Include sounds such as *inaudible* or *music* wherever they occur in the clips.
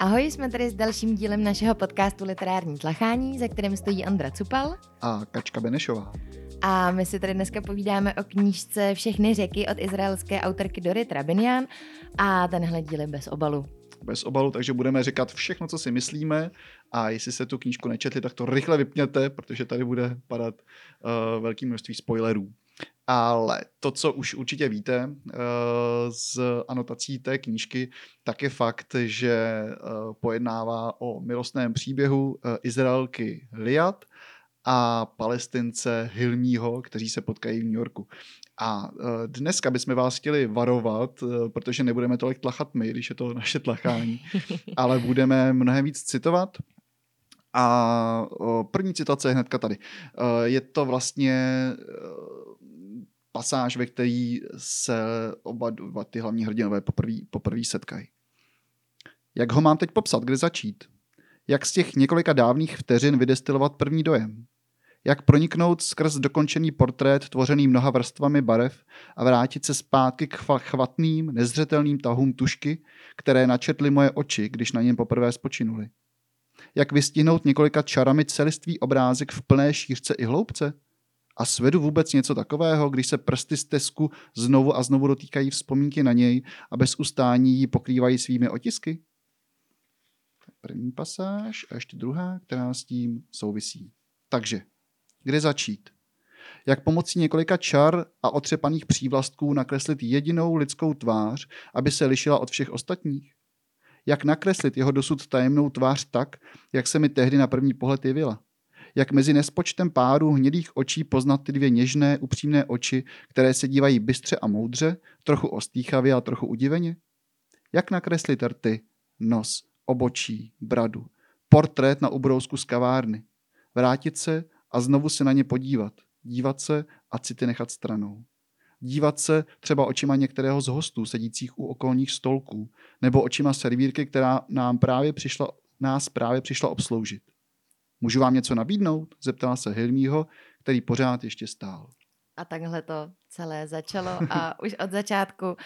Ahoj, jsme tady s dalším dílem našeho podcastu Literární tlachání, za kterým stojí Andra Cupal a Kačka Benešová. A my si tady dneska povídáme o knížce Všechny řeky od izraelské autorky Dory Trabinian a tenhle díl je bez obalu. Bez obalu, takže budeme říkat všechno, co si myslíme a jestli se tu knížku nečetli, tak to rychle vypněte, protože tady bude padat uh, velké množství spoilerů. Ale to, co už určitě víte uh, z anotací té knížky, tak je fakt, že uh, pojednává o milostném příběhu uh, Izraelky Liat a palestince Hilmího, kteří se potkají v New Yorku. A dneska bychom vás chtěli varovat, protože nebudeme tolik tlachat my, když je to naše tlachání, *laughs* ale budeme mnohem víc citovat. A první citace je hnedka tady. Je to vlastně pasáž, ve který se oba dva ty hlavní hrdinové poprvé, poprvé setkají. Jak ho mám teď popsat, kde začít? Jak z těch několika dávných vteřin vydestilovat první dojem? Jak proniknout skrz dokončený portrét tvořený mnoha vrstvami barev a vrátit se zpátky k chvatným, nezřetelným tahům tušky, které načetly moje oči, když na něm poprvé spočinuli? Jak vystihnout několika čarami celistvý obrázek v plné šířce i hloubce? A svedu vůbec něco takového, když se prsty z tesku znovu a znovu dotýkají vzpomínky na něj a bez ustání ji pokrývají svými otisky? První pasáž a ještě druhá, která s tím souvisí. Takže, kde začít? Jak pomocí několika čar a otřepaných přívlastků nakreslit jedinou lidskou tvář, aby se lišila od všech ostatních? Jak nakreslit jeho dosud tajemnou tvář tak, jak se mi tehdy na první pohled jevila? Jak mezi nespočtem párů hnědých očí poznat ty dvě něžné, upřímné oči, které se dívají bystře a moudře, trochu ostýchavě a trochu udiveně? Jak nakreslit rty, nos, obočí, bradu, portrét na ubrousku z kavárny, vrátit se a znovu se na ně podívat, dívat se a city nechat stranou. Dívat se třeba očima některého z hostů sedících u okolních stolků, nebo očima servírky, která nám právě přišla, nás právě přišla obsloužit. Můžu vám něco nabídnout? Zeptala se Hilmího, který pořád ještě stál. A takhle to celé začalo a *laughs* už od začátku uh,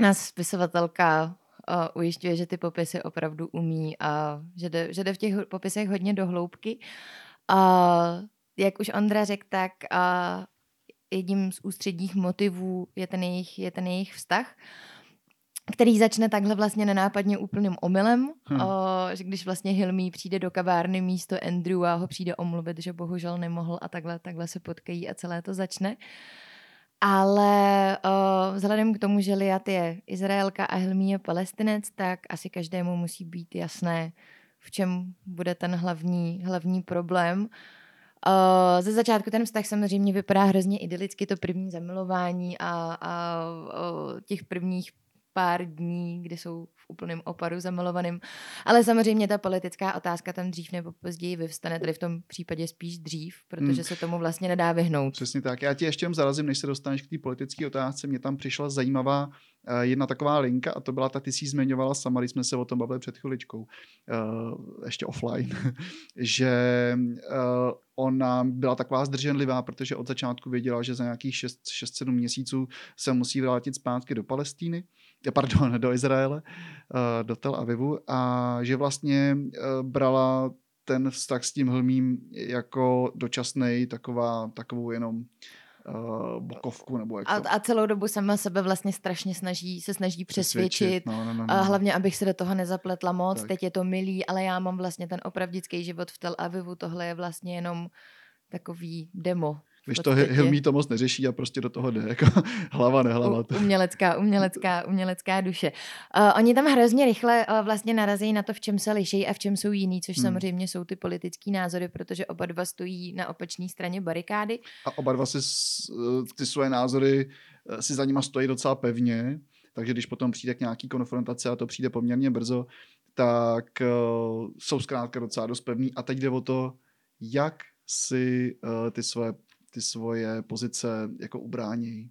nás spisovatelka uh, ujišťuje, že ty popisy opravdu umí a že jde, že jde v těch popisech hodně do hloubky. Uh, jak už Ondra řekl, tak uh, jedním z ústředních motivů je ten jejich, je ten jejich vztah. Uh, který začne takhle vlastně nenápadně úplným omylem, hmm. o, že když vlastně Hilmy přijde do kavárny místo Andrew a ho přijde omluvit, že bohužel nemohl a takhle, takhle se potkají a celé to začne. Ale o, vzhledem k tomu, že Liat je Izraelka a Hilmy je palestinec, tak asi každému musí být jasné, v čem bude ten hlavní, hlavní problém. Uh, ze začátku ten vztah samozřejmě vypadá hrozně idylicky, to první zamilování a, a uh, těch prvních pár dní, kdy jsou v úplném oparu zamilovaným. Ale samozřejmě ta politická otázka tam dřív nebo později vyvstane, tady v tom případě spíš dřív, protože hmm. se tomu vlastně nedá vyhnout. Přesně tak. Já ti ještě jenom zarazím, než se dostaneš k té politické otázce. Mě tam přišla zajímavá uh, jedna taková linka a to byla ta, ty si zmiňovala sama, když jsme se o tom bavili před chviličkou, uh, ještě offline, *laughs* že uh, ona byla taková zdrženlivá, protože od začátku věděla, že za nějakých 6-7 měsíců se musí vrátit zpátky do Palestíny pardon, do Izraele, eh, do Tel Avivu a že vlastně eh, brala ten vztah s tím hlmím jako dočasný, taková, takovou jenom uh, bokovku nebo jak a, a celou dobu sama sebe vlastně strašně snaží, se snaží přesvědčit, přesvědčit. No, no, no, no. A hlavně abych se do toho nezapletla moc, tak. teď je to milý, ale já mám vlastně ten opravdický život v Tel Avivu, tohle je vlastně jenom takový demo. Když to Hilmí to moc neřeší a prostě do toho jde, jako *laughs* hlava, nehlava. U, umělecká, umělecká, umělecká duše. Uh, oni tam hrozně rychle uh, vlastně narazí na to, v čem se liší a v čem jsou jiný, což hmm. samozřejmě jsou ty politické názory, protože oba dva stojí na opačné straně barikády. A oba dva si ty svoje názory eh, si za nima stojí docela pevně, takže když potom přijde k nějaký konfrontaci a to přijde poměrně brzo, tak uh, jsou zkrátka docela dost pevný. A teď jde o to, jak si uh, ty svoje ty svoje pozice jako ubrání.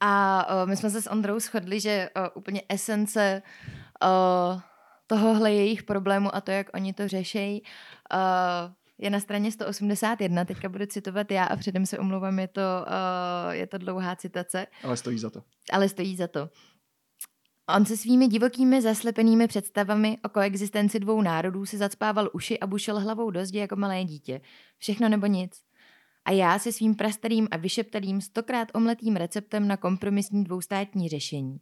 A uh, my jsme se s Ondrou shodli, že uh, úplně esence uh, tohohle jejich problému a to, jak oni to řeší, uh, je na straně 181, teďka budu citovat já a předem se omlouvám, je to, uh, je to dlouhá citace. Ale stojí za to. Ale stojí za to. On se svými divokými zaslepenými představami o koexistenci dvou národů si zacpával uši a bušel hlavou do zdi jako malé dítě. Všechno nebo nic. A já se svým prastarým a vyšeptalým stokrát omletým receptem na kompromisní dvoustátní řešení.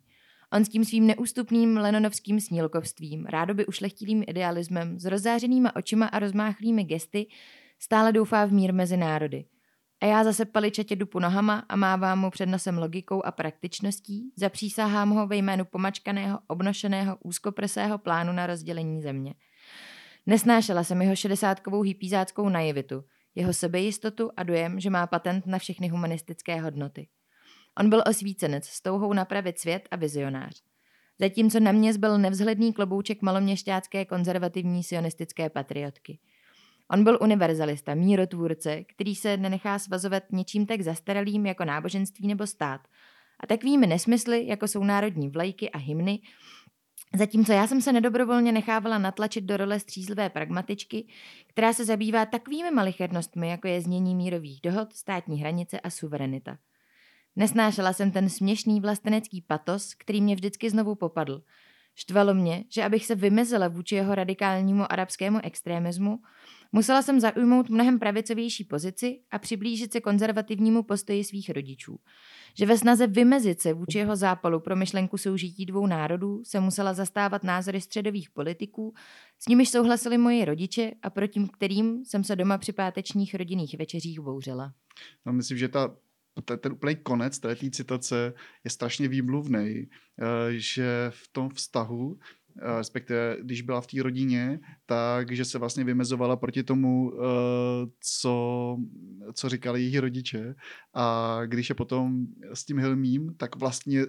On s tím svým neústupným lenonovským snílkovstvím, rádoby ušlechtilým idealismem, s rozzářenýma očima a rozmáchlými gesty stále doufá v mír mezi národy. A já zase paličetě dupu nohama a mávám mu před nosem logikou a praktičností, zapřísahám ho ve jménu pomačkaného, obnošeného, úzkoprsého plánu na rozdělení země. Nesnášela jsem jeho šedesátkovou hypízáckou naivitu, jeho sebejistotu a dojem, že má patent na všechny humanistické hodnoty. On byl osvícenec s touhou napravit svět a vizionář. Zatímco na mě zbyl nevzhledný klobouček maloměšťácké konzervativní sionistické patriotky – On byl univerzalista, mírotvůrce, který se nenechá svazovat něčím tak zastaralým jako náboženství nebo stát. A takovými nesmysly, jako jsou národní vlajky a hymny, Zatímco já jsem se nedobrovolně nechávala natlačit do role střízlivé pragmatičky, která se zabývá takovými malichernostmi, jako je znění mírových dohod, státní hranice a suverenita. Nesnášela jsem ten směšný vlastenecký patos, který mě vždycky znovu popadl. Štvalo mě, že abych se vymezila vůči jeho radikálnímu arabskému extrémismu, Musela jsem zaujmout mnohem pravicovější pozici a přiblížit se konzervativnímu postoji svých rodičů. Že ve snaze vymezit se vůči jeho zápalu pro myšlenku soužití dvou národů se musela zastávat názory středových politiků, s nimiž souhlasili moji rodiče a proti kterým jsem se doma při pátečních rodinných večeřích bouřila. No, myslím, že ta ten úplný konec té citace je strašně výmluvný, eh, že v tom vztahu respektive když byla v té rodině, takže se vlastně vymezovala proti tomu, eh, co, co říkali její rodiče a když je potom s tím Hilmím, tak vlastně eh,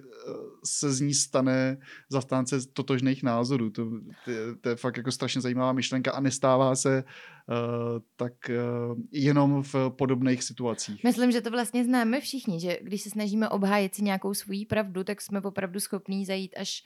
se z ní stane zastánce totožných názorů. To, to, to je fakt jako strašně zajímavá myšlenka a nestává se tak jenom v podobných situacích. Myslím, že to vlastně známe všichni, že když se snažíme obhájit si nějakou svoji pravdu, tak jsme opravdu schopní zajít až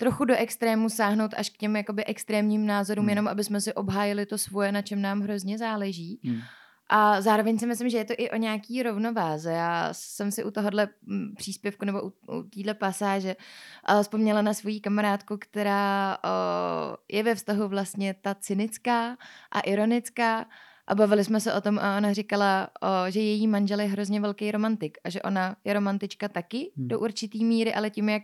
trochu do extrému sáhnout až k těm jakoby extrémním názorům, hmm. jenom aby jsme si obhájili to svoje, na čem nám hrozně záleží. Hmm. A zároveň si myslím, že je to i o nějaký rovnováze. Já jsem si u tohohle mm, příspěvku nebo u, u téhle pasáže uh, vzpomněla na svoji kamarádku, která uh, je ve vztahu vlastně ta cynická a ironická a bavili jsme se o tom a ona říkala, uh, že její manžel je hrozně velký romantik a že ona je romantička taky hmm. do určitý míry, ale tím, jak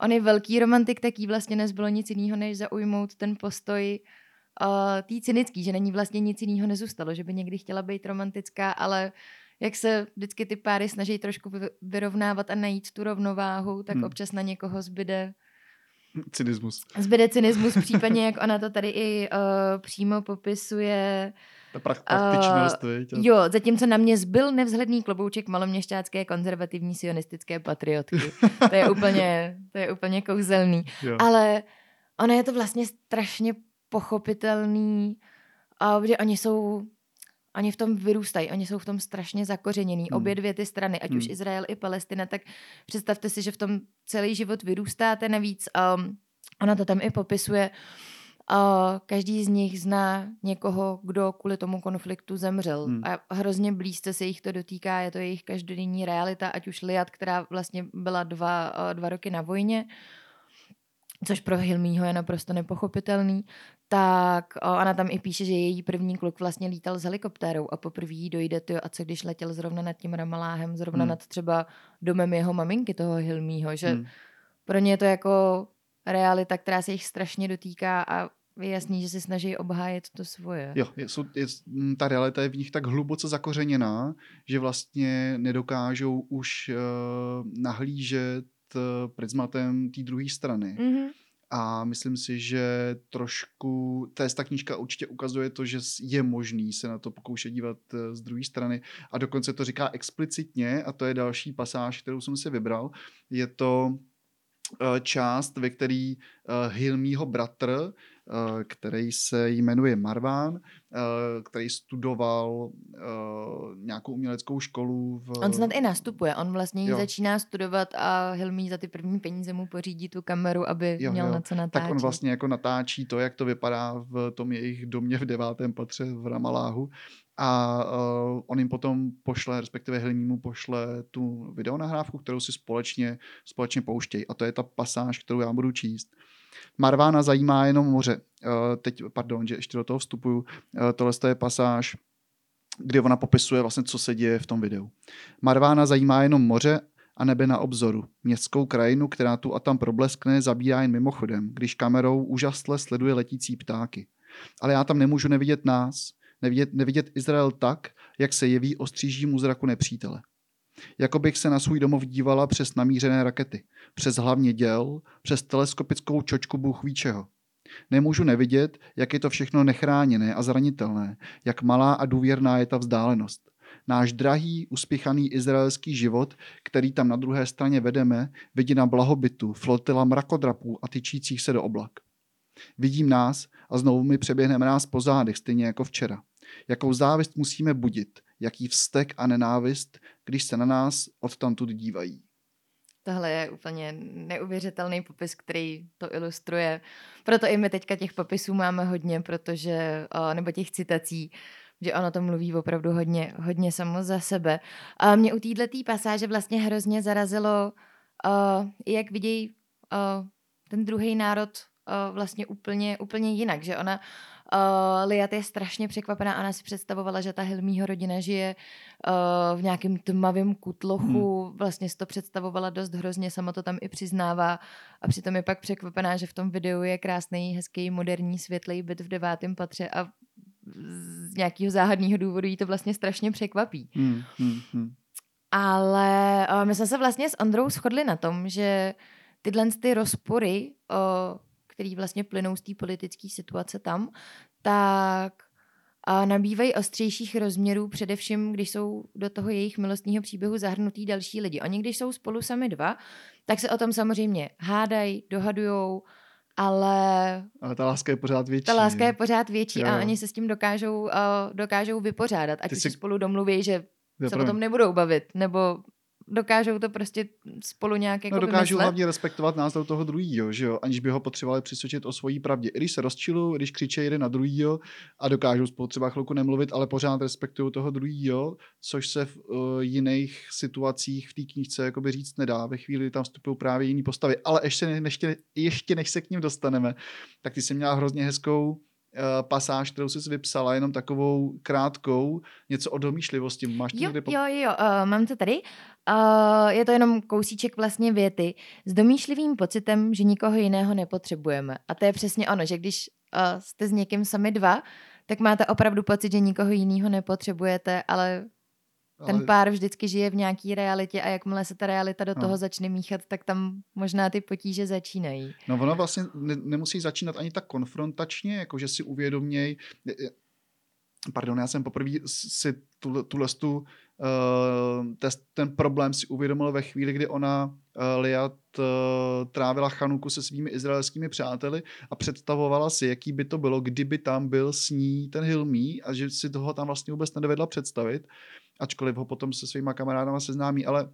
on je velký romantik, tak jí vlastně nezbylo nic jiného, než zaujmout ten postoj uh, tý cynický, že není vlastně nic jiného nezůstalo, že by někdy chtěla být romantická, ale jak se vždycky ty páry snaží trošku vyrovnávat a najít tu rovnováhu, tak hmm. občas na někoho zbyde cynismus. Zbyde cynismus, případně jak ona to tady i uh, přímo popisuje, ta praktičnost, uh, Jo, zatímco na mě zbyl nevzhledný klobouček maloměšťácké konzervativní sionistické patriotky. to je úplně, to je úplně kouzelný. Jo. Ale ono je to vlastně strašně pochopitelný, uh, že oni jsou oni v tom vyrůstají, oni jsou v tom strašně zakořenění. Hmm. Obě dvě ty strany, ať hmm. už Izrael i Palestina, tak představte si, že v tom celý život vyrůstáte. Navíc um, ona to tam i popisuje, a každý z nich zná někoho, kdo kvůli tomu konfliktu zemřel. Hmm. A hrozně blízce se jich to dotýká, je to jejich každodenní realita, ať už Liat, která vlastně byla dva, dva roky na vojně, což pro Hilmího je naprosto nepochopitelný, tak ona tam i píše, že její první kluk vlastně lítal s helikoptérou a poprvé jí dojde, to a co když letěl zrovna nad tím Ramaláhem, zrovna hmm. nad třeba domem jeho maminky, toho Hilmího, že hmm. pro ně je to jako realita, která se jich strašně dotýká a je jasný, že se snaží obhájet to svoje. Jo, je, jsou, je, ta realita je v nich tak hluboce zakořeněná, že vlastně nedokážou už uh, nahlížet uh, prismatem té druhé strany. Mm-hmm. A myslím si, že trošku, ta knížka určitě ukazuje to, že je možný se na to pokoušet dívat eh, z druhé strany a dokonce to říká explicitně a to je další pasáž, kterou jsem si vybral. Je to část, ve který Hilmího bratr, který se jmenuje Marván, který studoval nějakou uměleckou školu. V... On snad i nastupuje, on vlastně ji začíná studovat a Hilmí za ty první peníze mu pořídí tu kameru, aby jo, měl jo. na co natáčet. Tak on vlastně jako natáčí to, jak to vypadá v tom jejich domě v devátém patře v Ramaláhu a uh, on jim potom pošle, respektive Hilmímu pošle tu videonahrávku, kterou si společně, společně pouštějí. A to je ta pasáž, kterou já budu číst. Marvána zajímá jenom moře. Uh, teď, pardon, že ještě do toho vstupuju. Uh, tohle je pasáž, kdy ona popisuje vlastně, co se děje v tom videu. Marvána zajímá jenom moře a nebe na obzoru. Městskou krajinu, která tu a tam probleskne, zabírá jen mimochodem, když kamerou úžasle sleduje letící ptáky. Ale já tam nemůžu nevidět nás, nevidět, nevidět Izrael tak, jak se jeví ostřížímu zraku nepřítele. Jako bych se na svůj domov dívala přes namířené rakety, přes hlavně děl, přes teleskopickou čočku Bůh ví čeho. Nemůžu nevidět, jak je to všechno nechráněné a zranitelné, jak malá a důvěrná je ta vzdálenost. Náš drahý, uspěchaný izraelský život, který tam na druhé straně vedeme, vidí na blahobytu, flotila mrakodrapů a tyčících se do oblak. Vidím nás a znovu mi přeběhneme nás po zádech, stejně jako včera. Jakou závist musíme budit, jaký vztek a nenávist, když se na nás odtamtud dívají. Tohle je úplně neuvěřitelný popis, který to ilustruje. Proto i my teďka těch popisů máme hodně, protože, nebo těch citací, že ono to mluví opravdu hodně, hodně samo za sebe. A mě u této pasáže vlastně hrozně zarazilo, jak vidějí ten druhý národ vlastně úplně, úplně jinak, že ona Uh, Liat je strašně překvapená. Ona si představovala, že ta Hilmího rodina žije uh, v nějakém tmavém kutlochu. Hmm. Vlastně si to představovala dost hrozně, sama to tam i přiznává. A přitom je pak překvapená, že v tom videu je krásný, hezký, moderní, světlý byt v devátém patře a z nějakého záhadného důvodu jí to vlastně strašně překvapí. Hmm, hmm, hmm. Ale uh, my jsme se vlastně s Ondrou shodli na tom, že tyhle ty rozpory uh, který vlastně plynou z té politické situace tam, tak a nabývají ostřejších rozměrů, především když jsou do toho jejich milostního příběhu zahrnutí další lidi. Oni, když jsou spolu sami dva, tak se o tom samozřejmě hádají, dohadujou, ale... Ale ta láska je pořád větší. Ta láska je pořád větší jo. a oni se s tím dokážou, uh, dokážou vypořádat. Ať si... spolu domluví, že se o tom nebudou bavit, nebo dokážou to prostě spolu nějak jako no, dokážou vymyslet. hlavně respektovat názor toho druhého, že jo, aniž by ho potřebovali přesvědčit o svojí pravdě. I když se rozčilují, když křičí jeden na druhýho a dokážou spolu třeba chvilku nemluvit, ale pořád respektují toho druhého, což se v uh, jiných situacích v té knížce jakoby říct nedá. Ve chvíli, kdy tam vstupují právě jiný postavy. Ale ještě, ještě, ještě než se k ním dostaneme, tak ty jsi měla hrozně hezkou pasáž, kterou jsi vypsala, jenom takovou krátkou, něco o domýšlivosti. Máš to jo, někde? Po... Jo, jo, uh, mám to tady. Uh, je to jenom kousíček vlastně věty. S domýšlivým pocitem, že nikoho jiného nepotřebujeme. A to je přesně ono, že když uh, jste s někým sami dva, tak máte opravdu pocit, že nikoho jiného nepotřebujete, ale ten ale... pár vždycky žije v nějaké realitě a jakmile se ta realita do no. toho začne míchat, tak tam možná ty potíže začínají. No ono vlastně ne, nemusí začínat ani tak konfrontačně, jako že si uvědoměj, pardon, já jsem poprvé si tuhle, tu, ten problém si uvědomil ve chvíli, kdy ona uh, Liat uh, trávila Chanuku se svými izraelskými přáteli a představovala si, jaký by to bylo, kdyby tam byl s ní ten Hilmí a že si toho tam vlastně vůbec nedovedla představit ačkoliv ho potom se svýma kamarádama seznámí, ale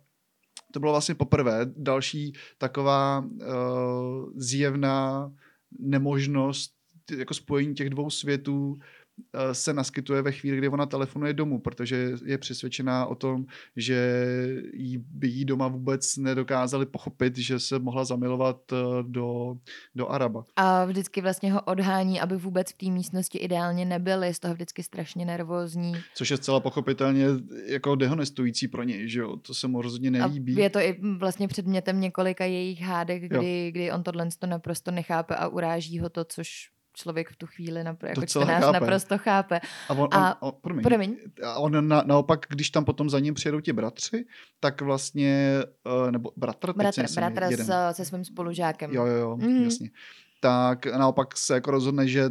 to bylo vlastně poprvé. Další taková uh, zjevná nemožnost jako spojení těch dvou světů Eh, se naskytuje ve chvíli, kdy ona telefonuje domů, protože je přesvědčená o tom, že jí, by jí doma vůbec nedokázali pochopit, že se mohla zamilovat eh, do, do Araba. A vždycky vlastně ho odhání, aby vůbec v té místnosti ideálně nebyli, z toho vždycky strašně nervózní. Což je zcela pochopitelně jako dehonestující pro něj, že jo, to se mu rozhodně nelíbí. A je to i vlastně předmětem několika jejich hádek, kdy, kdy on tohle to naprosto nechápe a uráží ho to, což člověk v tu chvíli napr- jako čtenář chápe. naprosto chápe. A on, a, on, on, promiň, promiň. A on na, naopak, když tam potom za ním přijedou ti bratři, tak vlastně, uh, nebo bratr, bratr, bratr s, se svým spolužákem. Jo, jo, jo, mm. jasně. Tak naopak se jako rozhodne, že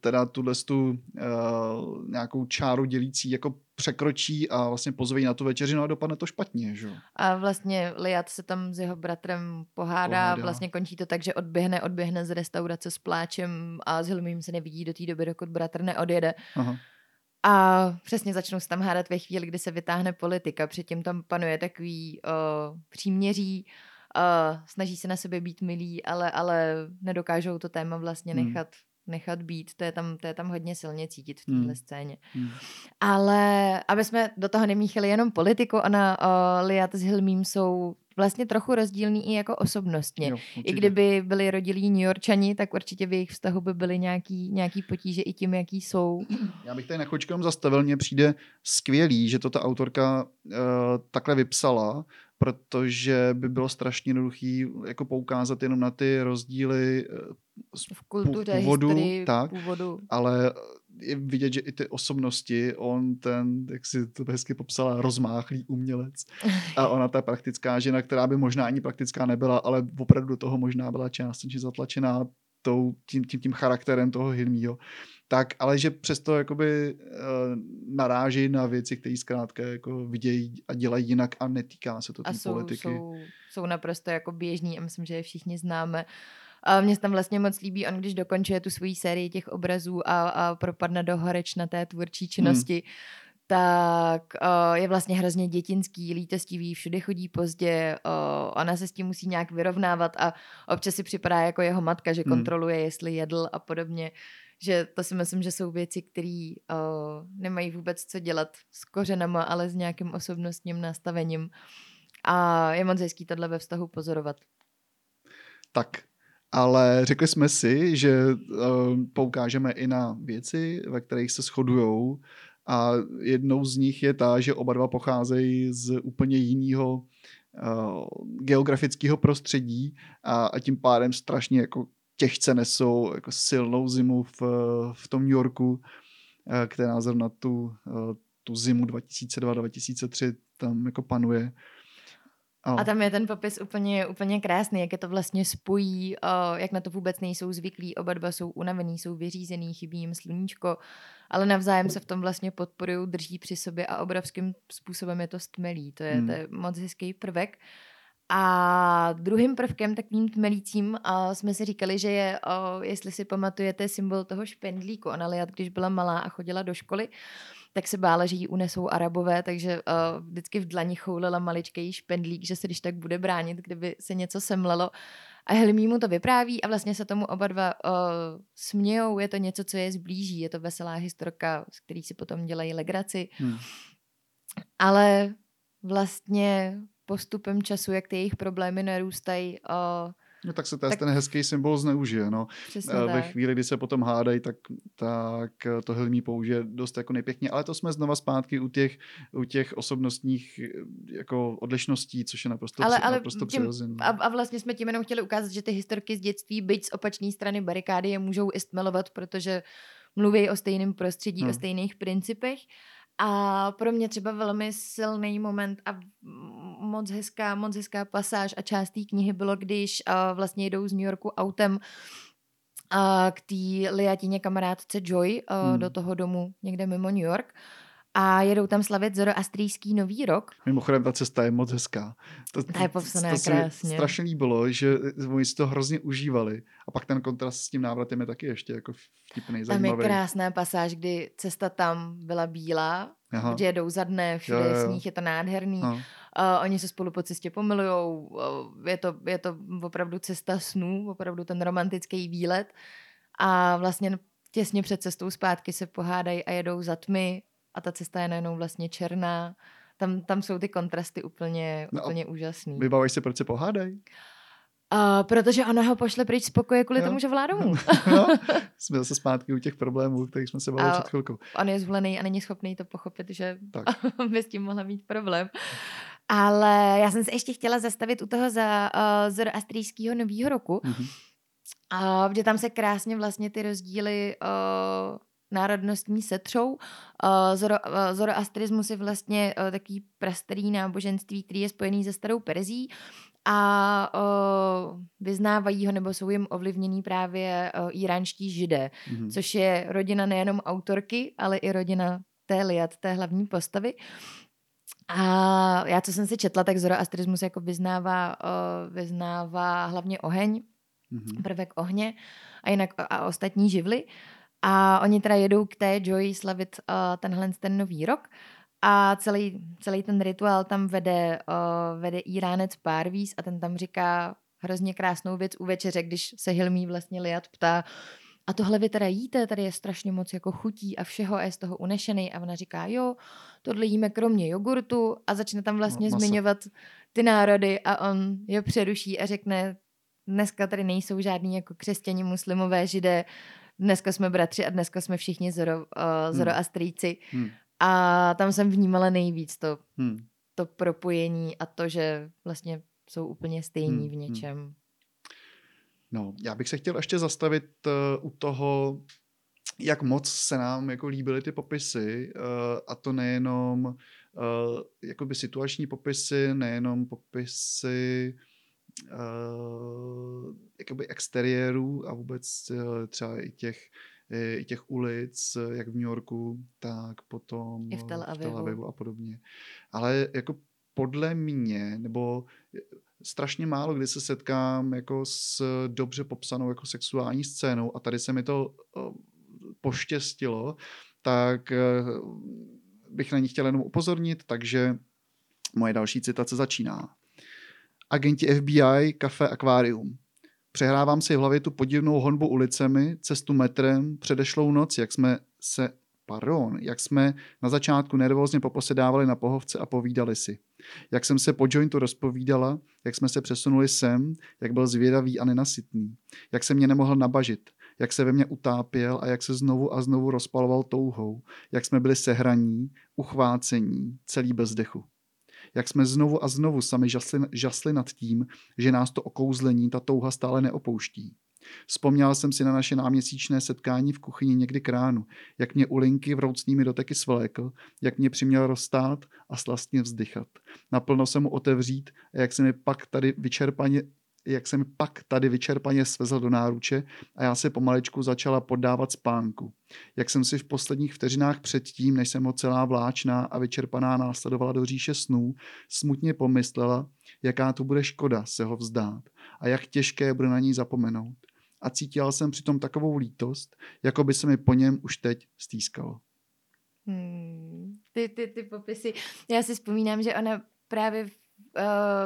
teda tuhle tu uh, nějakou čáru dělící jako překročí a vlastně pozve na tu večeři, no a dopadne to špatně, že. A vlastně Liat se tam s jeho bratrem pohádá, pohádá. vlastně končí to tak, že odběhne, odběhne z restaurace s pláčem a s Hilmím se nevidí do té doby, dokud bratr neodjede. Aha. A přesně začnou se tam hádat ve chvíli, kdy se vytáhne politika. Předtím tam panuje takový uh, příměří, uh, snaží se na sebe být milí, ale, ale nedokážou to téma vlastně hmm. Nechat být, to je tam, to je tam hodně silně cítit v téhle hmm. scéně. Hmm. Ale aby jsme do toho nemíchali jenom politiku, ona uh, Liat s Hilmím jsou vlastně trochu rozdílný i jako osobnostně. Jo, I kdyby byli rodilí New Yorkčani, tak určitě v jejich vztahu by byly nějaký, nějaký potíže i tím, jaký jsou. *clears throat* Já bych tady na chvíličku zastavil, mně přijde skvělý, že to ta autorka uh, takhle vypsala, protože by bylo strašně jednoduchý jako poukázat jenom na ty rozdíly eh, v kultuře, původu, historii, tak, původu. ale je vidět, že i ty osobnosti, on ten, jak si to hezky popsala, rozmáchlý umělec *laughs* a ona ta praktická žena, která by možná ani praktická nebyla, ale opravdu do toho možná byla částečně zatlačená tou, tím, tím, tím charakterem toho Hilmího, tak, ale že přesto jakoby uh, naráží na věci, které zkrátka jako vidějí a dělají jinak a netýká se to té politiky. Jsou, jsou naprosto jako běžní a myslím, že je všichni známe. A mně se tam vlastně moc líbí, on když dokončuje tu svoji sérii těch obrazů a, a propadne do horeč na té tvůrčí činnosti, hmm tak uh, je vlastně hrozně dětinský, lítostivý, všude chodí pozdě, uh, ona se s tím musí nějak vyrovnávat a občas si připadá jako jeho matka, že hmm. kontroluje, jestli jedl a podobně. Že to si myslím, že jsou věci, které uh, nemají vůbec co dělat s kořenama, ale s nějakým osobnostním nastavením. A je moc hezký tohle ve vztahu pozorovat. Tak, ale řekli jsme si, že uh, poukážeme i na věci, ve kterých se shodujou a jednou z nich je ta, že oba dva pocházejí z úplně jiného uh, geografického prostředí a, a tím pádem strašně jako těžce nesou jako silnou zimu v, v tom New Yorku, uh, která zrovna tu, uh, tu zimu 2002-2003 tam jako panuje. Oh. A tam je ten popis úplně, úplně krásný, jak je to vlastně spojí, o, jak na to vůbec nejsou zvyklí, oba dva jsou unavený, jsou vyřízený, chybí jim sluníčko, ale navzájem se v tom vlastně podporují, drží při sobě a obrovským způsobem je to stmelí. To je, hmm. to je moc hezký prvek. A druhým prvkem, takovým tmelícím, uh, jsme si říkali, že je, uh, jestli si pamatujete, symbol toho špendlíku. Ona Liat, když byla malá a chodila do školy, tak se bála, že ji unesou arabové, takže uh, vždycky v dlani choulila maličký špendlík, že se když tak bude bránit, kdyby se něco semlelo. A Helmí mu to vypráví a vlastně se tomu oba dva uh, smějou. Je to něco, co je zblíží. Je to veselá historka, z který si potom dělají legraci. Hmm. Ale vlastně postupem času, jak ty jejich problémy narůstají, uh, No tak se tak, ten hezký symbol zneužije. No. Ve tak. chvíli, kdy se potom hádají, tak, tak to Hilmí použije dost jako nepěkně, ale to jsme znova zpátky u těch, u těch osobnostních jako odlišností, což je naprosto, ale, ale naprosto tím, přirozené. A, a vlastně jsme tím jenom chtěli ukázat, že ty historky z dětství, byť z opačné strany barikády, je můžou i stmelovat, protože mluví o stejném prostředí, no. o stejných principech. A pro mě třeba velmi silný moment a moc hezká, moc hezká pasáž a část té knihy bylo, když uh, vlastně jdou z New Yorku autem uh, k té liatině kamarádce Joy uh, hmm. do toho domu někde mimo New York a jedou tam slavit zoroastrijský nový rok. Mimochodem ta cesta je moc hezká. To, to je popsané to, to krásně. strašně líbilo, že oni si to hrozně užívali. A pak ten kontrast s tím návratem je taky ještě jako vtipný, zajímavý. Tam je krásná pasáž, kdy cesta tam byla bílá, Aha. že jedou za dne, všude je sníh, je to nádherný. Uh, oni se spolu po cestě pomilujou, uh, je, to, je to opravdu cesta snů, opravdu ten romantický výlet. A vlastně těsně před cestou zpátky se pohádají a jedou za tmy a ta cesta je najednou vlastně černá. Tam, tam jsou ty kontrasty úplně, no úplně úžasný. Vybavíš se, proč se pohádají? Uh, protože ona ho pošle pryč z pokoje kvůli jo. tomu, že vládou mu. *laughs* no, jsme zase zpátky u těch problémů, kterých jsme se bavili před chvilkou. On je zvolený a není schopný to pochopit, že tak. *laughs* by s tím mohla mít problém. Ale já jsem se ještě chtěla zastavit u toho za uh, zoroastrijského nového roku, mm-hmm. uh, kde tam se krásně vlastně ty rozdíly uh, národnostní setřou. Uh, zoro, uh, zoroastrismus je vlastně uh, takový prastarý náboženství, který je spojený se starou Perzí a uh, vyznávají ho nebo jsou jim ovlivnění právě uh, iránští židé, mm-hmm. což je rodina nejenom autorky, ale i rodina té Liat, té hlavní postavy. A já, co jsem si četla, tak zoroastrismus jako vyznává, uh, vyznává hlavně oheň, mm-hmm. prvek ohně a jinak a, a ostatní živly. A oni teda jedou k té Joy slavit uh, tenhle ten nový rok. A celý, celý ten rituál tam vede, uh, vede Iránec Párvíz a ten tam říká hrozně krásnou věc u večeře, když se Hilmí vlastně Liat ptá, a tohle vy teda jíte, tady je strašně moc jako chutí a všeho a je z toho unešený. A ona říká, jo, tohle jíme kromě jogurtu. A začne tam vlastně no, zmiňovat ty národy a on je přeruší a řekne, dneska tady nejsou žádní jako křesťani, muslimové, židé, dneska jsme bratři a dneska jsme všichni zoro, uh, zoroastríci. Hmm. hmm. A tam jsem vnímala nejvíc to, hmm. to propojení a to, že vlastně jsou úplně stejní hmm. v hmm. něčem. No, já bych se chtěl ještě zastavit uh, u toho, jak moc se nám jako líbily ty popisy uh, a to nejenom uh, jakoby situační popisy, nejenom popisy uh, jakoby exteriérů a vůbec uh, třeba i těch i těch ulic, jak v New Yorku, tak potom I v Tel Avivu, v Tel Avivu a podobně. Ale jako podle mě, nebo strašně málo kdy se setkám jako s dobře popsanou jako sexuální scénou a tady se mi to poštěstilo, tak eh, bych na ní chtěl jenom upozornit, takže moje další citace začíná. Agenti FBI, kafe, akvárium. Přehrávám si v hlavě tu podivnou honbu ulicemi, cestu metrem, předešlou noc, jak jsme se, pardon, jak jsme na začátku nervózně poposedávali na pohovce a povídali si. Jak jsem se po jointu rozpovídala, jak jsme se přesunuli sem, jak byl zvědavý a nenasytný, jak se mě nemohl nabažit, jak se ve mně utápěl a jak se znovu a znovu rozpaloval touhou, jak jsme byli sehraní, uchvácení, celý bez dechu jak jsme znovu a znovu sami žasli, žasli nad tím, že nás to okouzlení, ta touha stále neopouští. Vzpomněl jsem si na naše náměsíčné setkání v kuchyni někdy k ránu, jak mě u linky vroucnými doteky svlékl, jak mě přiměl rozstát a slastně vzdychat. Naplno se mu otevřít a jak se mi pak tady vyčerpaně jak jsem pak tady vyčerpaně svezl do náruče a já se pomalečku začala poddávat spánku. Jak jsem si v posledních vteřinách předtím, než jsem ho celá vláčná a vyčerpaná následovala do říše snů, smutně pomyslela, jaká to bude škoda se ho vzdát a jak těžké bude na ní zapomenout. A cítila jsem přitom takovou lítost, jako by se mi po něm už teď stýskalo. Hmm, ty, ty, ty popisy. Já si vzpomínám, že ona právě v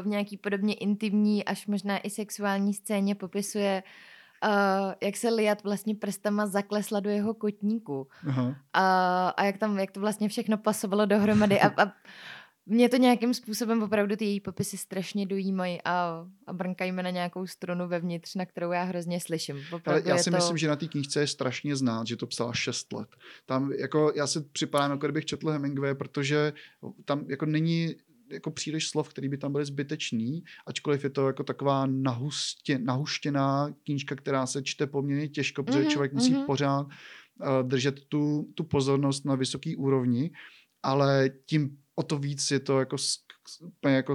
v nějaký podobně intimní, až možná i sexuální scéně popisuje, uh, jak se Liat vlastně prstama zaklesla do jeho kotníku. Uh, a jak tam, jak to vlastně všechno pasovalo dohromady a, a mě to nějakým způsobem opravdu ty její popisy strašně dojímají a, a brnkají na nějakou strunu vevnitř, na kterou já hrozně slyším. Ale já si to... myslím, že na té knížce je strašně znát, že to psala 6 let. Tam jako, já si připadám, jako kdybych četl Hemingway, protože tam jako není jako příliš slov, který by tam byly zbytečný, ačkoliv je to jako taková nahustě, nahuštěná knížka, která se čte poměrně těžko, protože mm-hmm, člověk musí mm-hmm. pořád uh, držet tu, tu pozornost na vysoký úrovni, ale tím o to víc je to jako, jako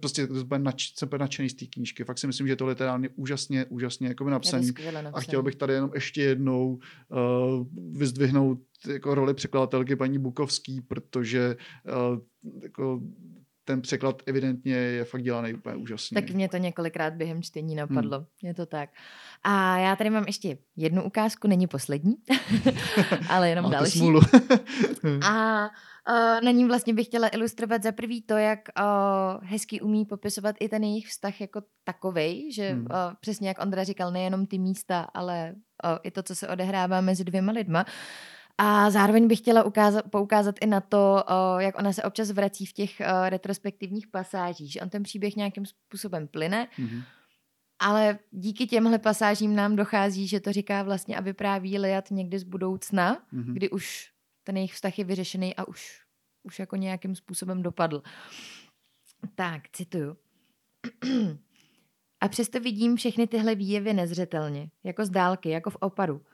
prostě jsem nač, jsem nadšený z té knížky. Fakt si myslím, že je to literálně úžasně, úžasně jako napsaný. A chtěl bych tady jenom ještě jednou uh, vyzdvihnout jako roli překladatelky paní Bukovský, protože uh, jako ten překlad evidentně je fakt dělaný úplně úžasně. Tak mě to několikrát během čtení napadlo. Hmm. Je to tak. A já tady mám ještě jednu ukázku, není poslední, *laughs* ale jenom Máte další. Smůlu. *laughs* a uh, na ním vlastně bych chtěla ilustrovat za prvý to, jak uh, hezky umí popisovat i ten jejich vztah jako takovej, že hmm. uh, přesně jak Ondra říkal, nejenom ty místa, ale uh, i to, co se odehrává mezi dvěma lidma. A zároveň bych chtěla ukázat, poukázat i na to, jak ona se občas vrací v těch retrospektivních pasážích, že on ten příběh nějakým způsobem plyne, mm-hmm. ale díky těmhle pasážím nám dochází, že to říká vlastně a vypráví Liat někdy z budoucna, mm-hmm. kdy už ten jejich vztah je vyřešený a už, už jako nějakým způsobem dopadl. Tak, cituju. *clears throat* a přesto vidím všechny tyhle výjevy nezřetelně, jako z dálky, jako v opadu –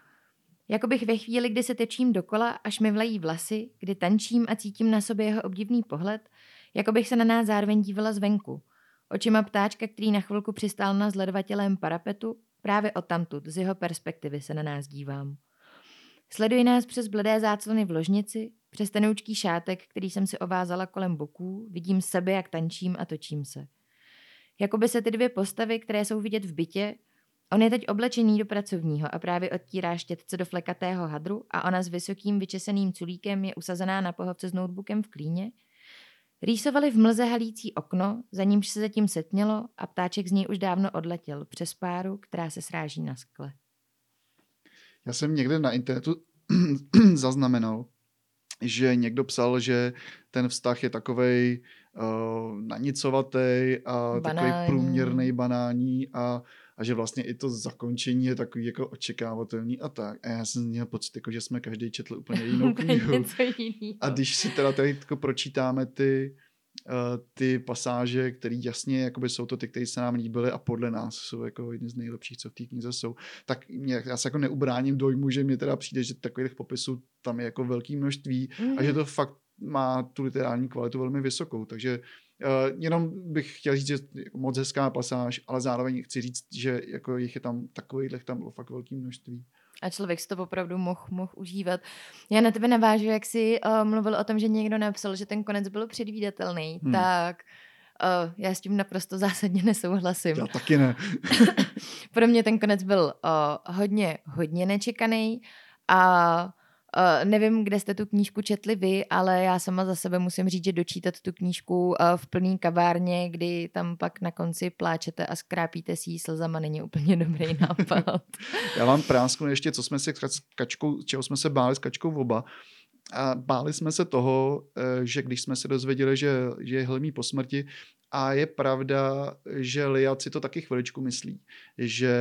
jako bych ve chvíli, kdy se tečím dokola, až mi vlají vlasy, kdy tančím a cítím na sobě jeho obdivný pohled, jako bych se na nás zároveň dívala zvenku. Očima ptáčka, který na chvilku přistál na zledovatělém parapetu, právě odtamtud, z jeho perspektivy se na nás dívám. Sleduji nás přes bledé záclony v ložnici, Přes tenoučký šátek, který jsem si ovázala kolem boků, vidím sebe, jak tančím a točím se. Jakoby se ty dvě postavy, které jsou vidět v bytě, on je teď oblečený do pracovního a právě odtírá štětce do flekatého hadru a ona s vysokým vyčeseným culíkem je usazená na pohovce s notebookem v klíně. Rýsovali v mlze halící okno, za nímž se zatím setmělo a ptáček z něj už dávno odletěl přes páru, která se sráží na skle. Já jsem někde na internetu *clears throat* zaznamenal, že někdo psal, že ten vztah je takovej uh, nanicovatý a banální. takový průměrný banání a, a že vlastně i to zakončení je takový jako očekávatelný a tak. A já jsem měl pocit, jako, že jsme každý četl úplně jinou *laughs* knihu. a když si teda tady jako pročítáme ty, uh, ty pasáže, které jasně jakoby jsou to ty, které se nám líbily a podle nás jsou jako jedny z nejlepších, co v té knize jsou, tak mě, já se jako neubráním dojmu, že mě teda přijde, že takových popisů tam je jako velké množství mm. a že to fakt má tu literární kvalitu velmi vysokou, takže Uh, jenom bych chtěl říct, že moc hezká pasáž, ale zároveň chci říct, že jako jich je tam takových, tam bylo fakt velké množství. A člověk si to opravdu mohl moh užívat. Já na tebe navážu, jak jsi uh, mluvil o tom, že někdo napsal, že ten konec byl předvídatelný, hmm. tak uh, já s tím naprosto *laughs* zásadně nesouhlasím. Já taky ne. *laughs* Pro mě ten konec byl uh, hodně, hodně nečekaný a Uh, nevím, kde jste tu knížku četli vy, ale já sama za sebe musím říct, že dočítat tu knížku uh, v plný kavárně, kdy tam pak na konci pláčete a skrápíte si ji slzama, není úplně *laughs* dobrý nápad. já vám prásknu ještě, co jsme si s kačkou, čeho jsme se báli s kačkou oba. A báli jsme se toho, eh, že když jsme se dozvěděli, že, že je Helmí po smrti, a je pravda, že Liat si to taky chviličku myslí, že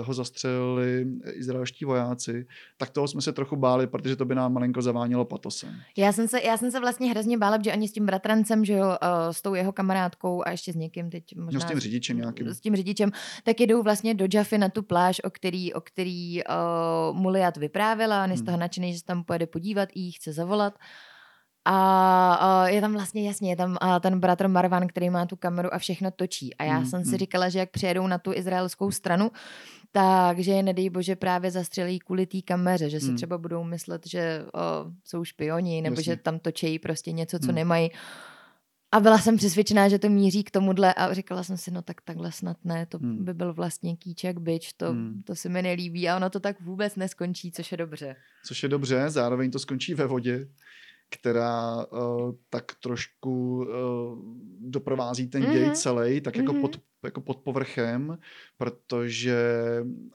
ho zastřelili izraelští vojáci, tak toho jsme se trochu báli, protože to by nám malinko zavánilo patosem. Já jsem se, já jsem se vlastně hrozně bála, že ani s tím bratrancem, že jo, s tou jeho kamarádkou a ještě s někým teď možná... No s tím řidičem nějakým. S tím řidičem, tak jdou vlastně do Jaffy na tu pláž, o který, o který uh, mu Liat vyprávěla, on je hmm. z toho nadšený, že se tam pojede podívat i jí chce zavolat. A, je tam vlastně jasně, je tam ten bratr Marvan, který má tu kameru a všechno točí. A já mm, jsem si mm. říkala, že jak přijedou na tu izraelskou stranu, takže je nedej bože právě zastřelí kvůli té kameře, že si mm. třeba budou myslet, že o, jsou špioni, nebo jasně. že tam točí prostě něco, co mm. nemají. A byla jsem přesvědčená, že to míří k tomuhle a říkala jsem si, no tak takhle snad ne, to hmm. by byl vlastně kýček byč, to, hmm. to se mi nelíbí a ono to tak vůbec neskončí, což je dobře. Což je dobře, zároveň to skončí ve vodě která uh, tak trošku uh, doprovází ten děj mm-hmm. celý, tak jako, mm-hmm. pod, jako pod povrchem, protože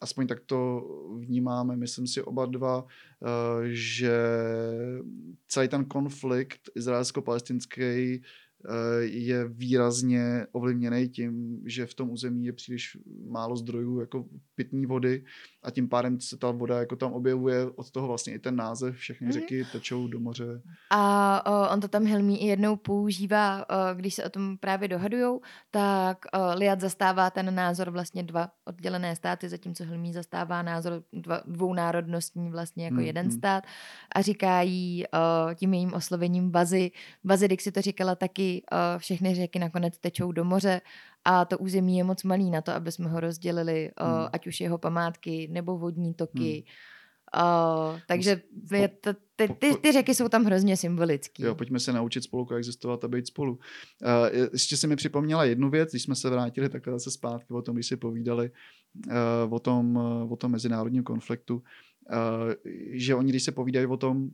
aspoň tak to vnímáme, myslím si oba dva, uh, že celý ten konflikt izraelsko-palestinský je výrazně ovlivněný tím, že v tom území je příliš málo zdrojů jako pitní vody a tím pádem se ta voda jako tam objevuje, od toho vlastně i ten název, všechny mm-hmm. řeky tečou do moře. A o, on to tam Helmí i jednou používá, o, když se o tom právě dohadujou, tak o, Liat zastává ten názor vlastně dva oddělené státy, zatímco Helmí zastává názor dva, dvou národnostní vlastně jako mm, jeden mm. stát a říká jí o, tím jejím oslovením Bazy. Bazy, když si to říkala taky, všechny řeky nakonec tečou do moře a to území je moc malý na to, aby jsme ho rozdělili, hmm. ať už jeho památky nebo vodní toky. Hmm. Uh, takže je to, ty, ty, ty řeky jsou tam hrozně symbolický. Jo, pojďme se naučit spolu koexistovat a být spolu. Uh, ještě si mi připomněla jednu věc, když jsme se vrátili takhle zase zpátky o tom, když si povídali uh, o, tom, uh, o tom mezinárodním konfliktu, uh, že oni, když se povídají o tom,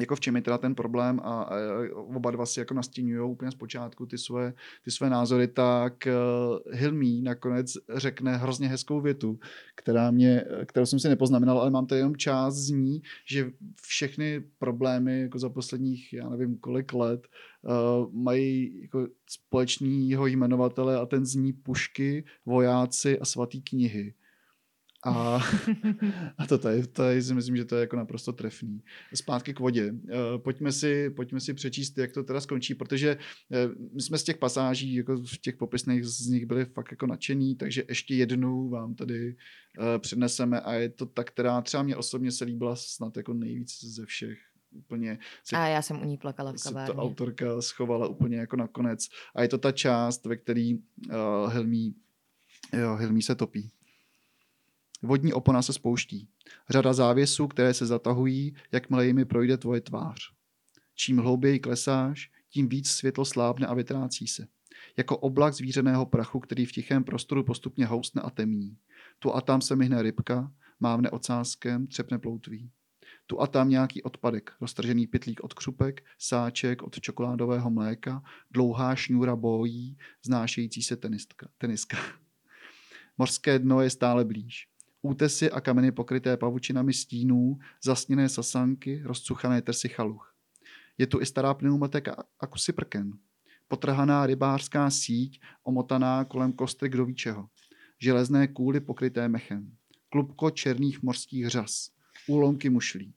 jako v čem je teda ten problém a, a oba dva si jako nastínují úplně zpočátku ty své, ty své názory, tak uh, Hilmí nakonec řekne hrozně hezkou větu, která mě, kterou jsem si nepoznamenal, ale mám tady jenom část z ní, že všechny problémy jako za posledních, já nevím kolik let, uh, mají jako společného jmenovatele a ten zní pušky, vojáci a svatý knihy. A, a to tady, tady si myslím, že to je jako naprosto trefný. Zpátky k vodě. Eh, pojďme si, pojďme si přečíst, jak to teda skončí, protože eh, my jsme z těch pasáží, jako v těch popisných z nich byli fakt jako nadšený, takže ještě jednu vám tady eh, předneseme a je to ta, která třeba mě osobně se líbila snad jako nejvíc ze všech úplně... Se, a já jsem u ní plakala v kavárně. Se to autorka schovala úplně jako nakonec. A je to ta část, ve který uh, Helmí, jo, Helmí se topí. Vodní opona se spouští. Řada závěsů, které se zatahují, jakmile jimi projde tvoje tvář. Čím hlouběji klesáš, tím víc světlo slábne a vytrácí se. Jako oblak zvířeného prachu, který v tichém prostoru postupně housne a temní. Tu a tam se myhne rybka, mávne ocáskem, třepne ploutví. Tu a tam nějaký odpadek, roztržený pytlík od křupek, sáček od čokoládového mléka, dlouhá šňůra bojí, vznášející se tenistka, teniska. Mořské dno je stále blíž. Útesy a kameny pokryté pavučinami stínů, zasněné sasanky, rozcuchané trsy chaluch. Je tu i stará pneumoteka a kusy prken. Potrhaná rybářská síť, omotaná kolem kostry kdo ví čeho. Železné kůly pokryté mechem. Klubko černých mořských řas. Úlomky mušlí.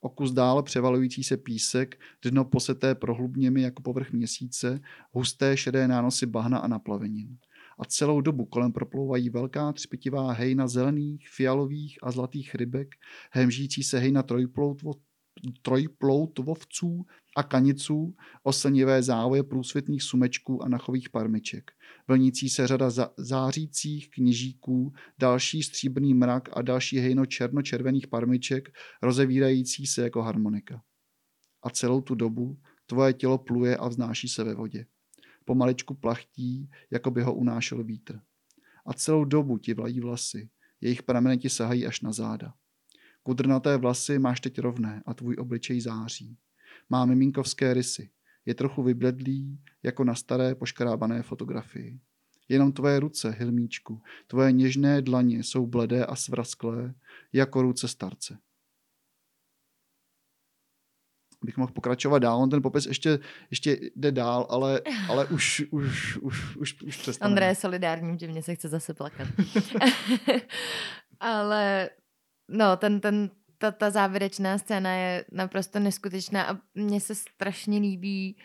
O kus dál převalující se písek, dno poseté prohlubněmi jako povrch měsíce, husté šedé nánosy bahna a naplavenin a celou dobu kolem proplouvají velká třpitivá hejna zelených, fialových a zlatých rybek, hemžící se hejna trojploutvo, trojploutvovců a kaniců, oslnivé závoje průsvětných sumečků a nachových parmiček. Vlnící se řada za, zářících kněžíků, další stříbrný mrak a další hejno černočervených parmiček, rozevírající se jako harmonika. A celou tu dobu tvoje tělo pluje a vznáší se ve vodě pomaličku plachtí, jako by ho unášel vítr. A celou dobu ti vlají vlasy, jejich prameny ti sahají až na záda. Kudrnaté vlasy máš teď rovné a tvůj obličej září. Má miminkovské rysy, je trochu vybledlý, jako na staré poškrábané fotografii. Jenom tvoje ruce, Hilmíčku, tvoje něžné dlaně jsou bledé a svrasklé, jako ruce starce bych mohl pokračovat dál, on ten popis ještě, ještě jde dál, ale, ale *sighs* už, už, už, už, už přestane. André je solidární, že mě se chce zase plakat. *laughs* ale no, ten, ten, ta, ta závěrečná scéna je naprosto neskutečná a mně se strašně líbí,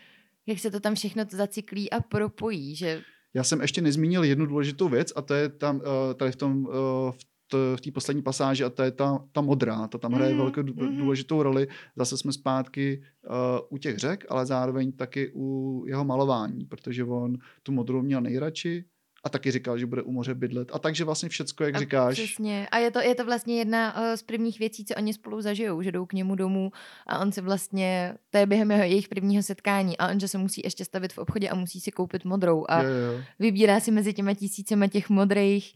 jak se to tam všechno zacyklí a propojí, že já jsem ještě nezmínil jednu důležitou věc a to je tam eh, tady v tom eh, v v té poslední pasáži a to je ta, ta modrá, ta tam hraje mm, velkou mm. důležitou roli. Zase jsme zpátky uh, u těch řek, ale zároveň taky u jeho malování, protože on tu modrou měl nejradši a taky říkal, že bude u moře bydlet. A takže vlastně všecko, jak a říkáš. Přesně. A je to, je to vlastně jedna uh, z prvních věcí, co oni spolu zažijou, že jdou k němu domů a on si vlastně, to je během jeho, jejich prvního setkání a on, že se musí ještě stavit v obchodě a musí si koupit modrou a jo, jo. vybírá si mezi těma tisícema těch modrých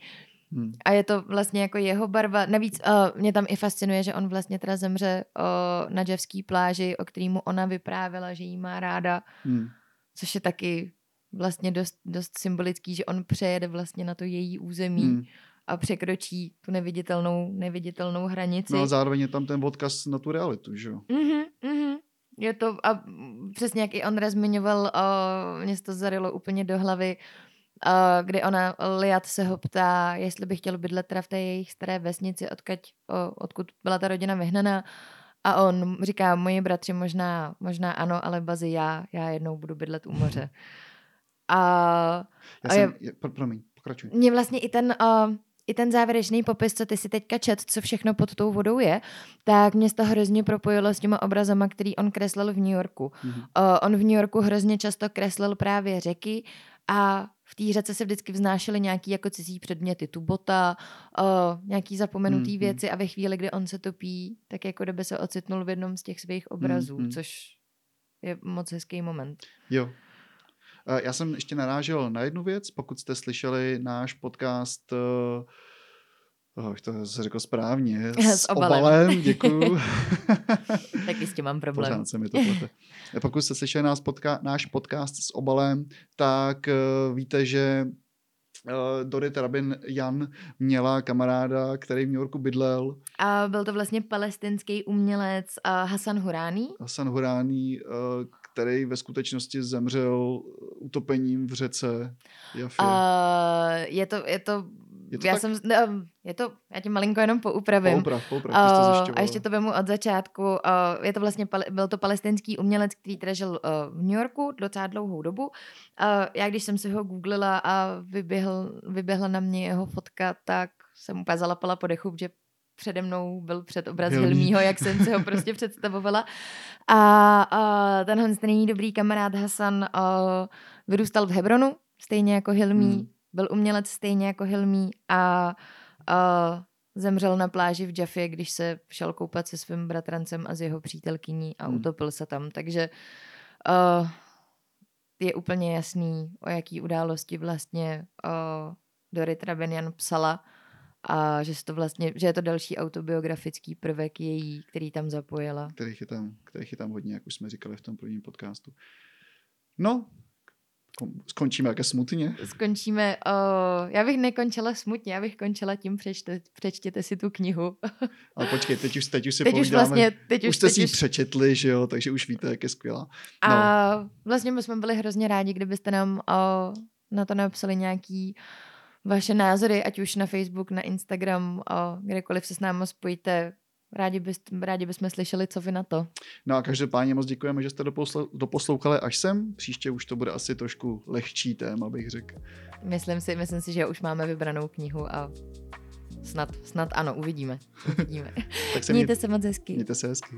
Hmm. A je to vlastně jako jeho barva. Navíc uh, mě tam i fascinuje, že on vlastně teda zemře uh, na Jeffský pláži, o kterýmu ona vyprávěla, že jí má ráda. Hmm. Což je taky vlastně dost, dost symbolický, že on přejede vlastně na to její území hmm. a překročí tu neviditelnou, neviditelnou hranici. No a zároveň je tam ten odkaz na tu realitu, že jo? Mm-hmm, mm-hmm. Je to, a přesně jak i Ondra zmiňoval, uh, mě to zarilo úplně do hlavy, uh, uh, kdy ona, Liat se ho ptá, jestli by chtěl bydlet teda v té jejich staré vesnici, odkud, odkud byla ta rodina vyhnaná. A on říká, moji bratři možná, možná ano, ale bazi já, já jednou budu bydlet u moře. *laughs* A, já a jsem, je, pro, promiň, pokračuj. Mě vlastně i ten, uh, i ten závěrečný popis, co ty si teďka čet, co všechno pod tou vodou je, tak mě to hrozně propojilo s těma obrazama, který on kreslil v New Yorku. Mm-hmm. Uh, on v New Yorku hrozně často kreslil právě řeky a v té řece se vždycky vznášely nějaký jako cizí předměty, tu bota, uh, nějaký zapomenutý mm, věci a ve chvíli, kdy on se topí, tak jako kdyby se ocitnul v jednom z těch svých obrazů, mm, což je moc hezký moment. Jo. Já jsem ještě narážel na jednu věc, pokud jste slyšeli náš podcast uh, Oh, to se řekl správně. *laughs* S, s obalem. obalem děkuju. *laughs* tak jistě mám problém. Pořád se mi to plete. Pokud jste slyšeli nás podka- náš podcast s obalem, tak uh, víte, že uh, Dorit Rabin Jan měla kamaráda, který v New Yorku bydlel. A byl to vlastně palestinský umělec uh, Hasan Hurani. Hasan Hurani, uh, který ve skutečnosti zemřel utopením v řece Jafě. Uh, je, to, je to je to já tak... jsem, ne, je to, já tě malinko jenom poupravím. Pouprav, pouprav, uh, a ještě to vemu od začátku. Uh, je to vlastně, byl to palestinský umělec, který teda žil uh, v New Yorku docela dlouhou dobu. Uh, já když jsem si ho googlila a vyběhl, vyběhla na mě jeho fotka, tak jsem úplně zalapala po dechu, že přede mnou byl před obraz Hilmího, jak jsem si ho *laughs* prostě představovala. A, a tenhle ten dobrý kamarád Hasan uh, vyrůstal v Hebronu, stejně jako Hilmí. Hmm byl umělec stejně jako Hilmí a uh, zemřel na pláži v Jaffě, když se šel koupat se svým bratrancem a s jeho přítelkyní a Hmm. utopil se tam. Takže uh, je úplně jasný, o jaký události vlastně uh, Dorit Rabinian psala a že, to vlastně, že je to další autobiografický prvek její, který tam zapojila. Kterých je, tam, kterých je tam hodně, jak už jsme říkali v tom prvním podcastu. No, skončíme jaké smutně. Skončíme, uh, já bych nekončila smutně, já bych končila tím, přečte, přečtěte si tu knihu. *laughs* Ale počkej, teď už, teď už si teď už povídáme. vlastně, teď už už, jste teď si ji už, přečetli, že jo, takže už víte, jak je skvělá. A vlastně my jsme byli hrozně rádi, kdybyste nám o, na to napsali nějaký vaše názory, ať už na Facebook, na Instagram, o, kdekoliv se s námi spojíte. Rádi, bys, rádi bychom slyšeli, co vy na to. No a každopádně moc děkujeme, že jste doposl- doposlouchali až sem. Příště už to bude asi trošku lehčí téma, bych řekl. Myslím si, myslím si, že už máme vybranou knihu a snad, snad ano, uvidíme. uvidíme. *laughs* Tak se Mějte mějte, se moc hezky. mějte se hezky.